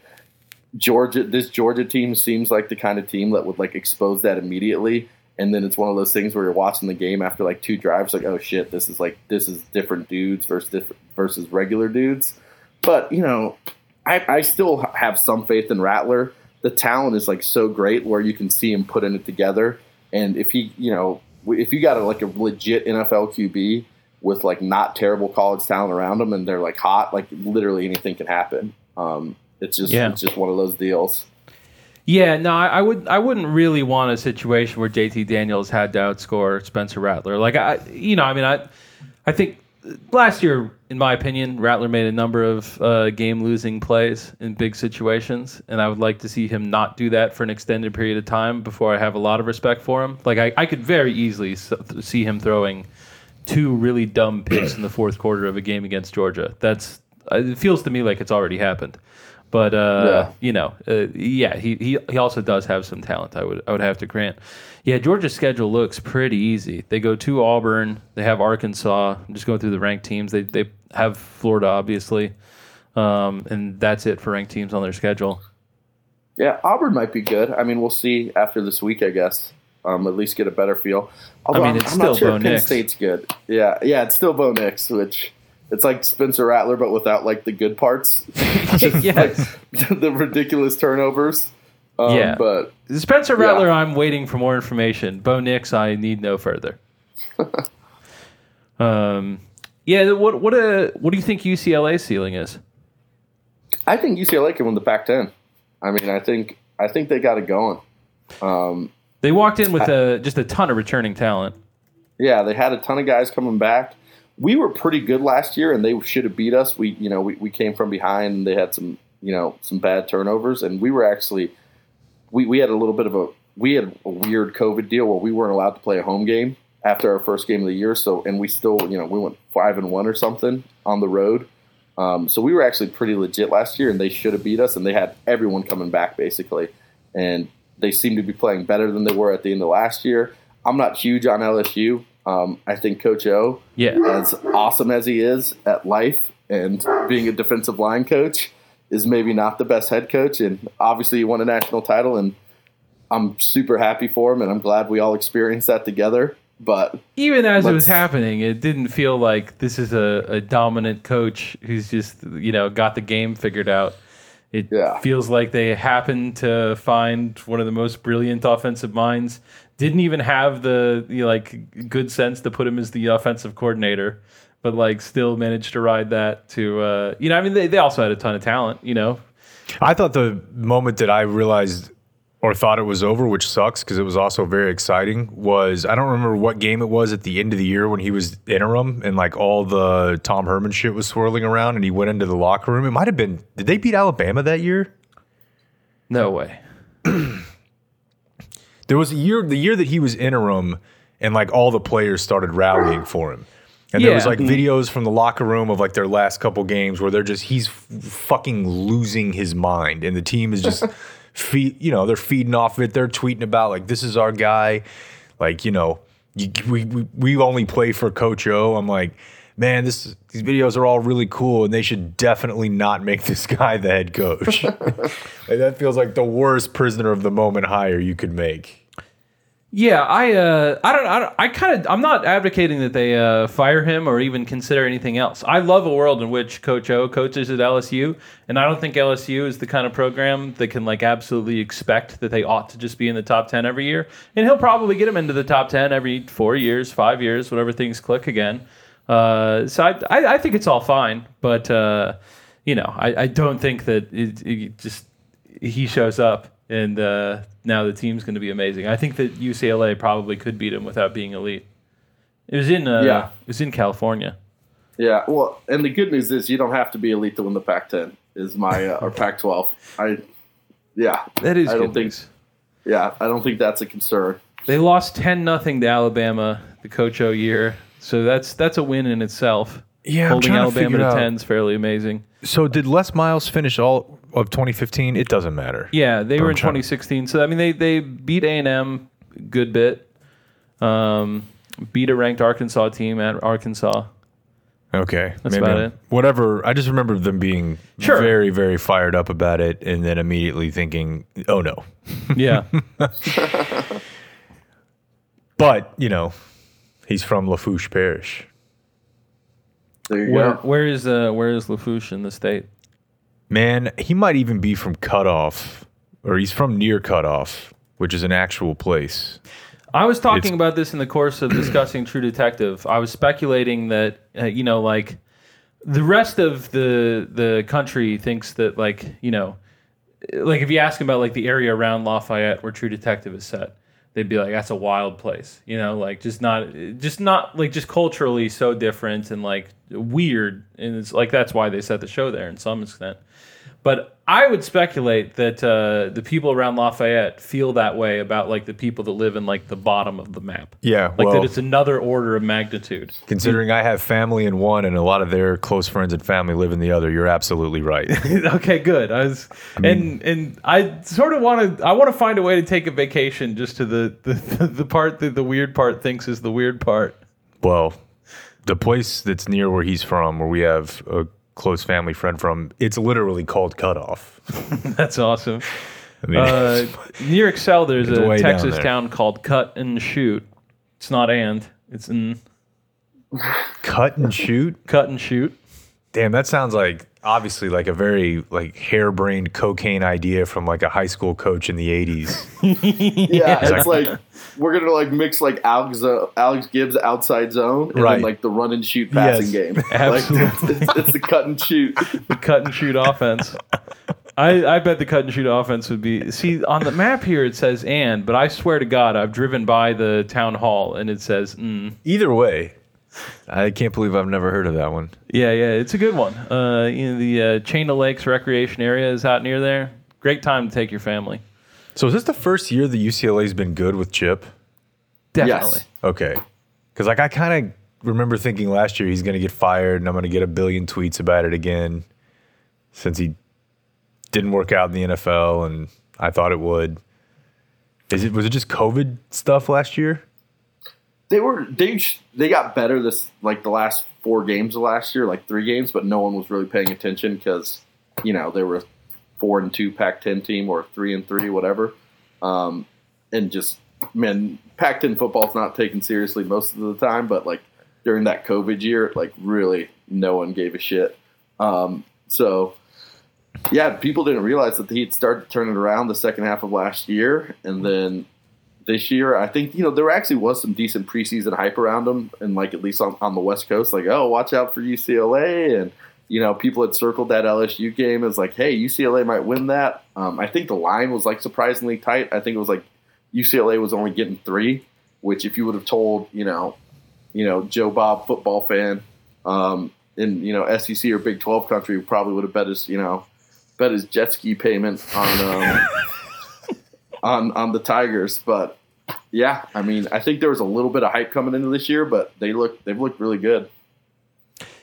Georgia, this Georgia team seems like the kind of team that would like expose that immediately. And then it's one of those things where you're watching the game after like two drives, like, oh shit, this is like this is different dudes versus different versus regular dudes. But you know, I, I still have some faith in Rattler. The talent is like so great where you can see him putting it together. And if he, you know, if you got a, like a legit NFL QB with like not terrible college talent around them and they're like hot, like literally anything can happen. Um, it's just Yeah. it's just one of those deals. Yeah, no, I, I would I wouldn't really want a situation where JT Daniels had to outscore Spencer Rattler. Like I, you know, I mean, I, I think last year, in my opinion, Rattler made a number of uh, game losing plays in big situations, and I would like to see him not do that for an extended period of time before I have a lot of respect for him. Like I, I could very easily see him throwing two really dumb picks in the fourth quarter of a game against Georgia. That's uh, it feels to me like it's already happened. But uh, Yeah. you know, uh, yeah, he, he he also does have some talent. I would I would have to grant. Yeah, Georgia's schedule looks pretty easy. They go to Auburn. They have Arkansas. I'm just going through the ranked teams. They they have Florida, obviously, um, and that's it for ranked teams on their schedule. Yeah, Auburn might be good. I mean, we'll see after this week, I guess. Um, at least get a better feel. Although mean, I'm- it's I'm not still sure Bo Penn Nix. State's good. Yeah, yeah, it's still Bo Nix, which it's like Spencer Rattler, but without like the good parts. Just Yes. like the ridiculous turnovers. Um, Yeah. but Spencer Yeah. Rattler, I'm waiting for more information. Bo Nix, I need no further. um, yeah, what what uh what do you think UCLA ceiling is? I think UCLA can win the Pac-10. I mean, I think I think they got it going. Um, They walked in with a, just a ton of returning talent. Yeah, they had a ton of guys coming back. We were pretty good last year, and they should have beat us. We, you know, we, we came from behind, and they had some, you know, some bad turnovers, and we were actually, we, we had a little bit of a, we had a weird COVID deal where we weren't allowed to play a home game after our first game of the year. So, and we still, you know, we went five and one or something on the road. Um, so we were actually pretty legit last year, and they should have beat us, and they had everyone coming back basically, and they seem to be playing better than they were at the end of last year. I'm not huge on LSU. Um, I think Coach O, Yeah. as awesome as he is at life and being a defensive line coach, is maybe not the best head coach. And obviously, he won a national title, and I'm super happy for him, and I'm glad we all experienced that together. But Even as it was happening, it didn't feel like this is a, a dominant coach who's just, you know, got the game figured out. It Yeah. feels like they happened to find one of the most brilliant offensive minds. Didn't even have the know, like good sense to put him as the offensive coordinator, but like still managed to ride that to uh, you know. I mean, they, they also had a ton of talent. You know, I thought the moment that I realized or thought it was over, which sucks because it was also very exciting, was I don't remember what game it was at the end of the year when he was interim and like all the Tom Herman shit was swirling around and he went into the locker room. It might have been, did they beat Alabama that year? No way. There was a year, the year that he was interim and like all the players started rallying for him. And there was like mm-hmm. videos from the locker room of like their last couple games where they're just, he's f- fucking losing his mind and the team is just, feed, you know, they're feeding off it. They're tweeting about like, this is our guy. Like, you know, you, we, we, we only play for Coach O. I'm like, man, this these videos are all really cool and they should definitely not make this guy the head coach. Like, that feels like the worst prisoner of the moment hire you could make. Yeah, I uh, I don't, I, I kind of, I'm not advocating that they uh, fire him or even consider anything else. I love a world in which Coach O coaches at LSU, and I don't think LSU is the kind of program that can like absolutely expect that they ought to just be in the top ten every year. And he'll probably get them into the top ten every four years, five years, whatever things click again. Uh, so I, I, I think it's all fine, but uh, you know, I, I don't think that it, it just he shows up and uh, now the team's going to be amazing. I think that UCLA probably could beat him without being elite. It was in uh, Yeah. it was in California. Yeah, well, and the good news is you don't have to be elite to win the Pac-10. Is my uh, or Pac-12? I, yeah, That is I don't think- news. yeah, I don't think that's a concern. They lost ten nothing to Alabama the Coach O year, so that's that's a win in itself. Yeah, I'm holding to Alabama to ten is fairly amazing. So did Les Miles finish all of 2015? It doesn't matter. Yeah, they But were I'm in trying- 2016. So I mean, they they beat A and M good bit. Um, beat a ranked Arkansas team at Arkansas. Okay, That's maybe about I'm- it. Whatever. I just remember them being Sure. very, very fired up about it, and then immediately thinking, "Oh no." Yeah, But you know, he's from Lafourche Parish. There you where go. where is uh where is Lafourche in the state? Man, he might even be from Cutoff, or he's from near Cutoff, which is an actual place. I was talking It's- about this in the course of discussing True Detective. I was speculating that uh, you know, like the rest of the the country thinks that like you know, like if you ask them about like the area around Lafayette where True Detective is set, they'd be like, "That's a wild place," you know, like just not, just not like just culturally so different and like weird, and it's like that's why they set the show there in some extent. But I would speculate that uh, the people around Lafayette feel that way about like the people that live in like the bottom of the map. Yeah, like well- that it's another order of magnitude. Considering I have family in one and a lot of their close friends and family live in the other, you're absolutely right. okay, good. I was, and and I sort of want to. I want to find a way to take a vacation just to the the, the part that the weird part thinks is the weird part. well, the place that's near where he's from, where we have a close family friend from, it's literally called Cutoff. That's awesome. I mean, Uh, near Excel, there's It's a way down Texas there. town called Cut and Shoot. It's not and. It's in cut and shoot. Cut and Shoot. Damn, that sounds like obviously like a very like harebrained cocaine idea from like a high school coach in the 80s. Yeah, it's like we're gonna like mix like Alex uh, Alex Gibbs outside zone and Right. then like the run and shoot passing Yes. game. Like, Absolutely. it's, it's, it's the cut and shoot. the cut and shoot offense. I, I bet the cut and shoot offense would be see on the map here it says and, but I swear to God I've driven by the town hall and it says mm. Either way, I can't believe I've never heard of that one. yeah yeah it's a good one. Uh, you know, the uh, Chain of Lakes recreation area is out near there. Great time to take your family. So is this the first year the UCLA's been good with Chip? Definitely. Okay. Because like I kind of remember thinking last year he's going to get fired and I'm going to get a billion tweets about it again since he didn't work out in the NFL and I thought it would. Is it was it just COVID stuff last year? They were they they got better this like the last four games of last year, like three games, but no one was really paying attention because you know they were four and two Pac-10 team or three and three, whatever. Um, and just man, Pac-10 football's not taken seriously most of the time, but like during that COVID year, like really no one gave a shit. Um, so yeah, people didn't realize that he'd started turning around the second half of last year, and then this year, I think you know there actually was some decent preseason hype around them, and like at least on, on the West Coast, like oh, watch out for UCLA, and you know, people had circled that LSU game as like, hey, UCLA might win that. Um, I think the line was like surprisingly tight. I think it was like UCLA was only getting three, which if you would have told, you know, you know, Joe Bob football fan, um, in you know SEC or Big Twelve country, probably would have bet his you know bet his jet ski payment on um, on on the Tigers. But yeah, I mean, I think there was a little bit of hype coming into this year, but they look they've looked really good.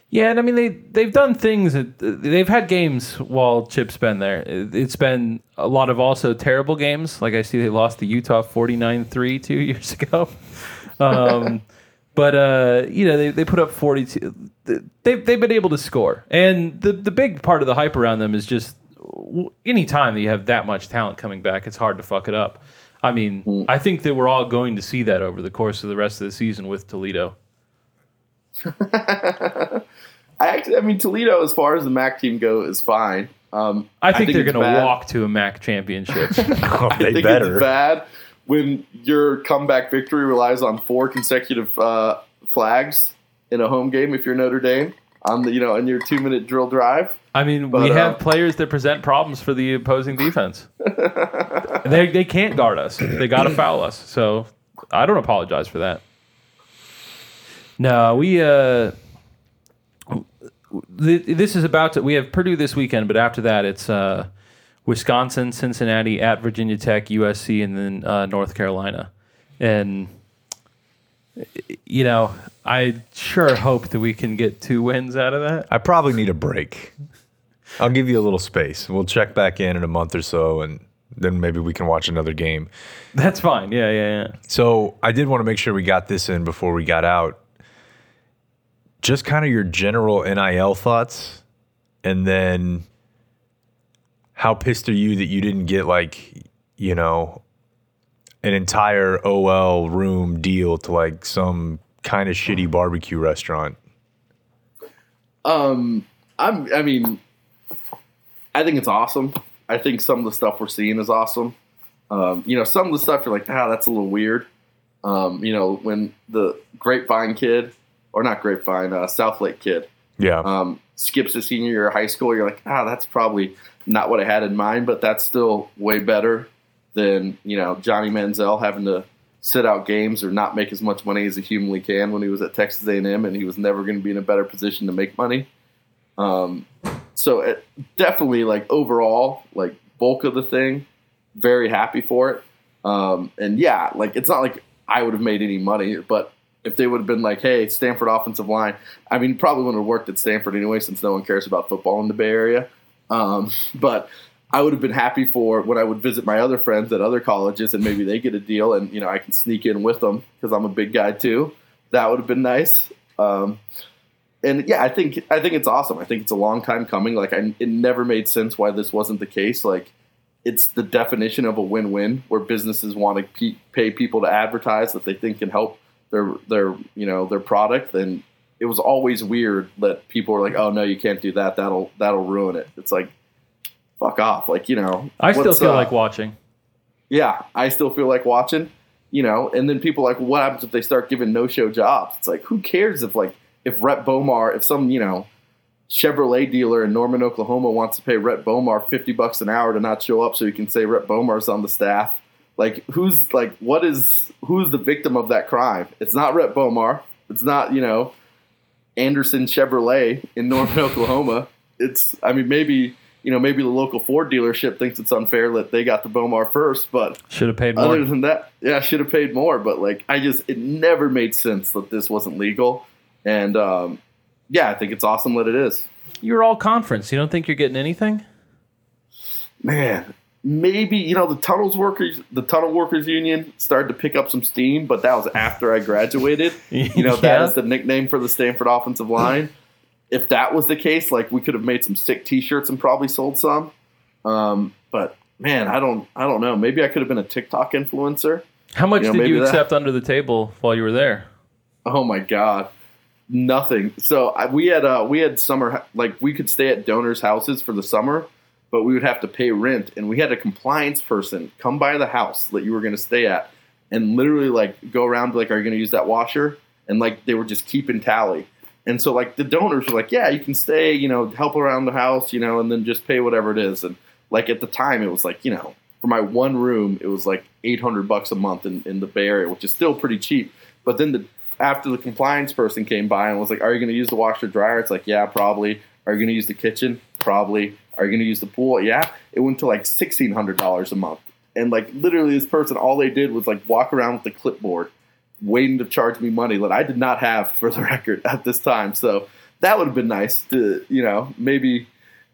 Yeah, and I mean they they've done things. That, they've had games while Chip's been there. It- It's been a lot of also terrible games. Like I see they lost to Utah 49-3 two years ago. Um, but uh, you know they, they put up forty two. They've been able to score, and the the big part of the hype around them is just any time that you have that much talent coming back, it's hard to fuck it up. I mean, I think that we're all going to see that over the course of the rest of the season with Toledo. I actually, I mean, Toledo, as far as the MAC team go, is fine. Um, I think, they're going to walk to a MAC championship. Oh, I they think better. it's bad when your comeback victory relies on four consecutive uh, flags in a home game. If you're Notre Dame on the you know in your two minute drill drive, I mean, But, we have uh, players that present problems for the opposing defense. they they can't guard us. They got to foul us. So I don't apologize for that. No, we uh, th- this is about to. We have Purdue this weekend, but after that, it's uh, Wisconsin, Cincinnati, at Virginia Tech, USC, and then uh, North Carolina. And you know, I sure hope that we can get two wins out of that. I probably need a break. I'll give you a little space. We'll check back in in a month or so, and then maybe we can watch another game. That's fine. Yeah, yeah, yeah. So I did want to make sure we got this in before we got out. Just kind of your general NIL thoughts, and then how pissed are you that you didn't get like, you know, an entire OL room deal to like some kind of shitty barbecue restaurant? Um, I'm. I mean, I think it's awesome. I think some of the stuff we're seeing is awesome. Um, you know, some of the stuff you're like, ah, that's a little weird. Um, you know, when the Grapevine kid, or not Grapevine, uh, Southlake kid, Yeah. um, skips a senior year of high school, you're like, ah, that's probably not what I had in mind, but that's still way better than you know Johnny Manziel having to sit out games or not make as much money as he humanly can when he was at Texas A&M, and he was never going to be in a better position to make money. Um, so it, definitely, like overall, like bulk of the thing, very happy for it. Um, and yeah, like it's not like I would have made any money, but if they would have been like, "Hey, Stanford offensive line," I mean, probably wouldn't have worked at Stanford anyway, since no one cares about football in the Bay Area. Um, but I would have been happy for when I would visit my other friends at other colleges, and maybe they get a deal, and you know I can sneak in with them because I'm a big guy too. That would have been nice. Um, and yeah, I think I think it's awesome. I think it's a long time coming. Like, I, it never made sense why this wasn't the case. Like, it's the definition of a win-win, where businesses want to pe- pay people to advertise that they think can help their their you know their product. And it was always weird that people were like, "Oh no, you can't do that. That'll that'll ruin it." It's like, fuck off. Like you know, I still feel uh, like watching. yeah, I still feel like watching, you know, and then people are like, what happens if they start giving no show jobs? It's like, who cares if like if Rhett Bomar, if some, you know, Chevrolet dealer in Norman, Oklahoma wants to pay Rhett Bomar fifty bucks an hour to not show up so he can say Rhett Bomar's on the staff. Like who's like what is who's the victim of that crime? It's not Rhett Bomar. It's not, you know, Anderson Chevrolet in Norman, Oklahoma. It's I mean maybe you know, maybe the local Ford dealership thinks it's unfair that they got the Bomar first, but Should have paid more. other than that, yeah, should have paid more. But like, I just it never made sense that this wasn't legal, and um, yeah, I think it's awesome that it is. You're all conference. You don't think you're getting anything? Man, maybe you know the tunnels workers, the tunnel workers union started to pick up some steam, but that was after I graduated. You know, that Yeah. is the nickname for the Stanford offensive line. if that was the case, like we could have made some sick T-shirts and probably sold some. Um, but man, I don't, I don't know. Maybe I could have been a TikTok influencer. How much You know, did you that- accept under the table while you were there? Oh my god, nothing. So I, we had uh, we had summer like we could stay at donors' houses for the summer, but we would have to pay rent, and we had a compliance person come by the house that you were going to stay at, and literally like go around like, are you going to use that washer? And like they were just keeping tally. And so like the donors were like, yeah, you can stay, you know, help around the house, you know, and then just pay whatever it is. And like at the time, it was like, you know, for my one room, it was like 800 bucks a month in, in the Bay Area, which is still pretty cheap. But then the after the compliance person came by and was like, are you going to use the washer dryer? It's like, yeah, probably. Are you going to use the kitchen? Probably. Are you going to use the pool? Yeah. It went to like $1,600 a month. And like literally, this person, all they did was like walk around with the clipboard waiting to charge me money that I did not have for the record at this time. So that would have been nice to, you know, maybe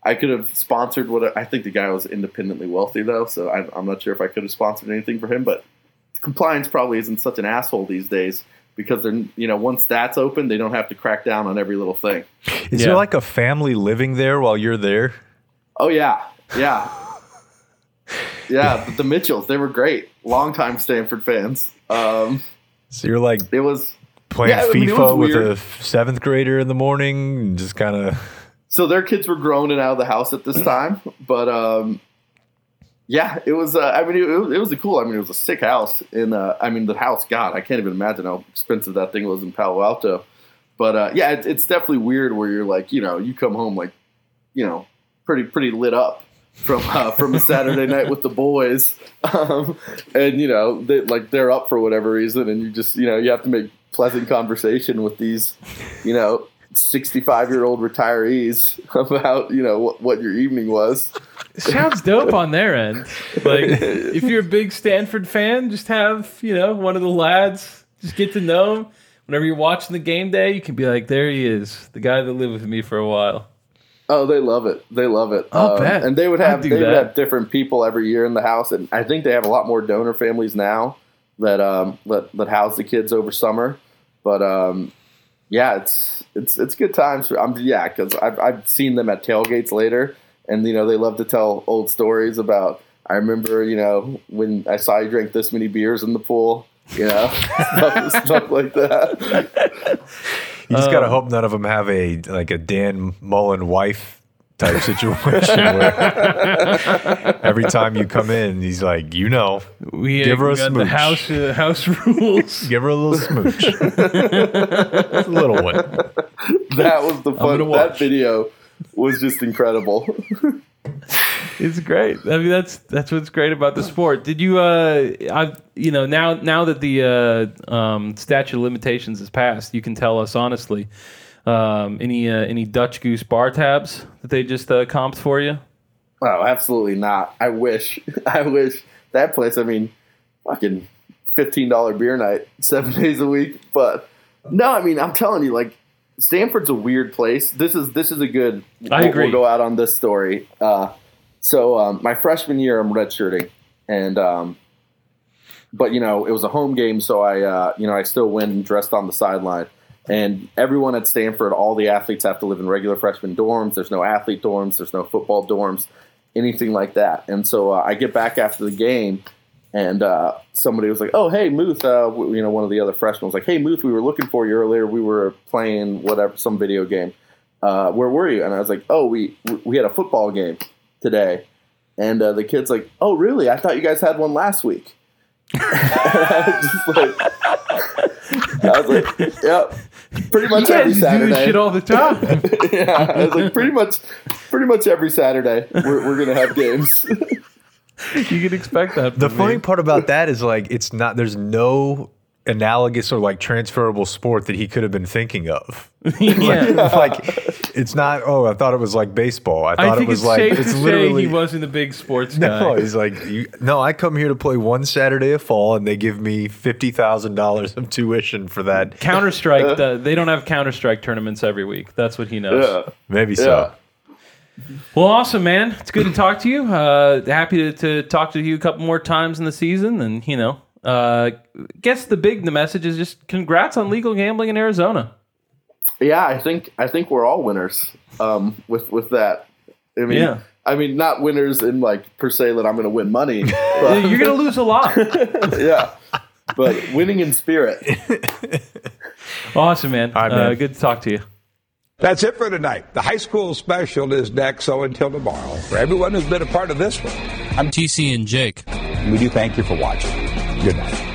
I could have sponsored what I think the guy was independently wealthy though. So I, I'm not sure if I could have sponsored anything for him, but compliance probably isn't such an asshole these days because they're, you know, once that's open, they don't have to crack down on every little thing. Is Yeah. there like a family living there while you're there? Oh yeah, yeah, yeah. But the Mitchells, they were great, longtime Stanford fans. Um, So you're like it was playing Yeah, I mean, FIFA was with weird. a seventh grader in the morning, and just kind of. so their kids were grown and out of the house at this time, but um, yeah, it was. Uh, I mean, it, was, it was a cool. I mean, it was a sick house. In uh, I mean, the house. God, I can't even imagine how expensive that thing was in Palo Alto. But uh, yeah, it, it's definitely weird where you're like, you know, you come home like, you know, pretty pretty lit up from uh, from a Saturday night with the boys, um, and you know, they, like they're up for whatever reason, and you just you know you have to make pleasant conversation with these, you know. 65 year old retirees about you know what, what your evening was Sounds dope on their end. Like, if you're a big Stanford fan, just have you know one of the lads. Just get to know him. Whenever you're watching the game day, you can be like, "There he is, the guy that lived with me for a while." Oh, they love it. They love it. I'll Um, bet. And they would have they would have different people every year in the house, and I think they have a lot more donor families now that um that, that house the kids over summer. But um, yeah, it's it's it's good times. For, I'm yeah, because I've I've seen them at tailgates later, and you know they love to tell old stories about. I remember you know when I saw you drink this many beers in the pool. You know, stuff, stuff like that. You just Um, gotta hope none of them have a like a Dan Mullen wife type situation where every time you come in, he's like, you know, We Give her a we got the smooch. house uh, house rules. give her a little smooch, a little one. That was the fun. That watch. video was just incredible. It's great. I mean, that's that's what's great about the sport. Did you, uh, I, you know, now now that the uh, um, statute of limitations has passed, you can tell us honestly. Um, any uh, any Dutch Goose bar tabs that they just uh, comped for you? Oh, absolutely not. I wish. I wish that place. I mean, fucking fifteen dollar beer night, seven days a week. But no, I mean, I'm telling you, like Stanford's a weird place. This is this is a good. I we'll- agree. We'll go out on this story. Uh, so um, my freshman year, I'm redshirting, and um, but you know it was a home game, so I uh, you know I still went and dressed on the sideline. And everyone at Stanford, all the athletes have to live in regular freshman dorms. There's no athlete dorms. There's no football dorms, anything like that. And so uh, I get back after the game, and uh, somebody was like, "Oh, hey, Muth," uh, you know, one of the other freshmen was like, "Hey, Muth, we were looking for you earlier. We were playing whatever, some video game. Uh, where were you?" And I was like, "Oh, we we had a football game today." And uh, the kid's like, "Oh, really? I thought you guys had one last week." Just like, I was like, "Yep." Pretty much You every guys do this Saturday. shit all the time. yeah, I was like, pretty much, pretty much every Saturday we're, we're gonna have games. you can expect that. The from funny part about that is like it's not. There's no analogous or like transferable sport that he could have been thinking of. yeah. like it's not. Oh, I thought it was like baseball. I thought I think it was it's like safe it's to literally. say he wasn't a big sports no, guy. he's like, you, no. I come here to play one Saturday of fall, and they give me fifty thousand dollars of tuition for that. Counter Strike. they don't have Counter Strike tournaments every week. That's what he knows. yeah, Maybe yeah. so. Well, awesome, man. It's good to talk to you. Uh, happy to, to talk to you a couple more times in the season. And, you know, uh, guess the big the message is just congrats on legal gambling in Arizona. Yeah, I think I think we're all winners um, with with that. I mean, Yeah. I mean, not winners in like per se that I'm going to win money. But, You're going to lose a lot. yeah, but winning in spirit. Awesome, man. All right, Uh, man. good to talk to you. That's it for tonight. The high school special is next, so until tomorrow, for everyone who's been a part of this one, I'm TC and Jake. we do thank you for watching. Good night.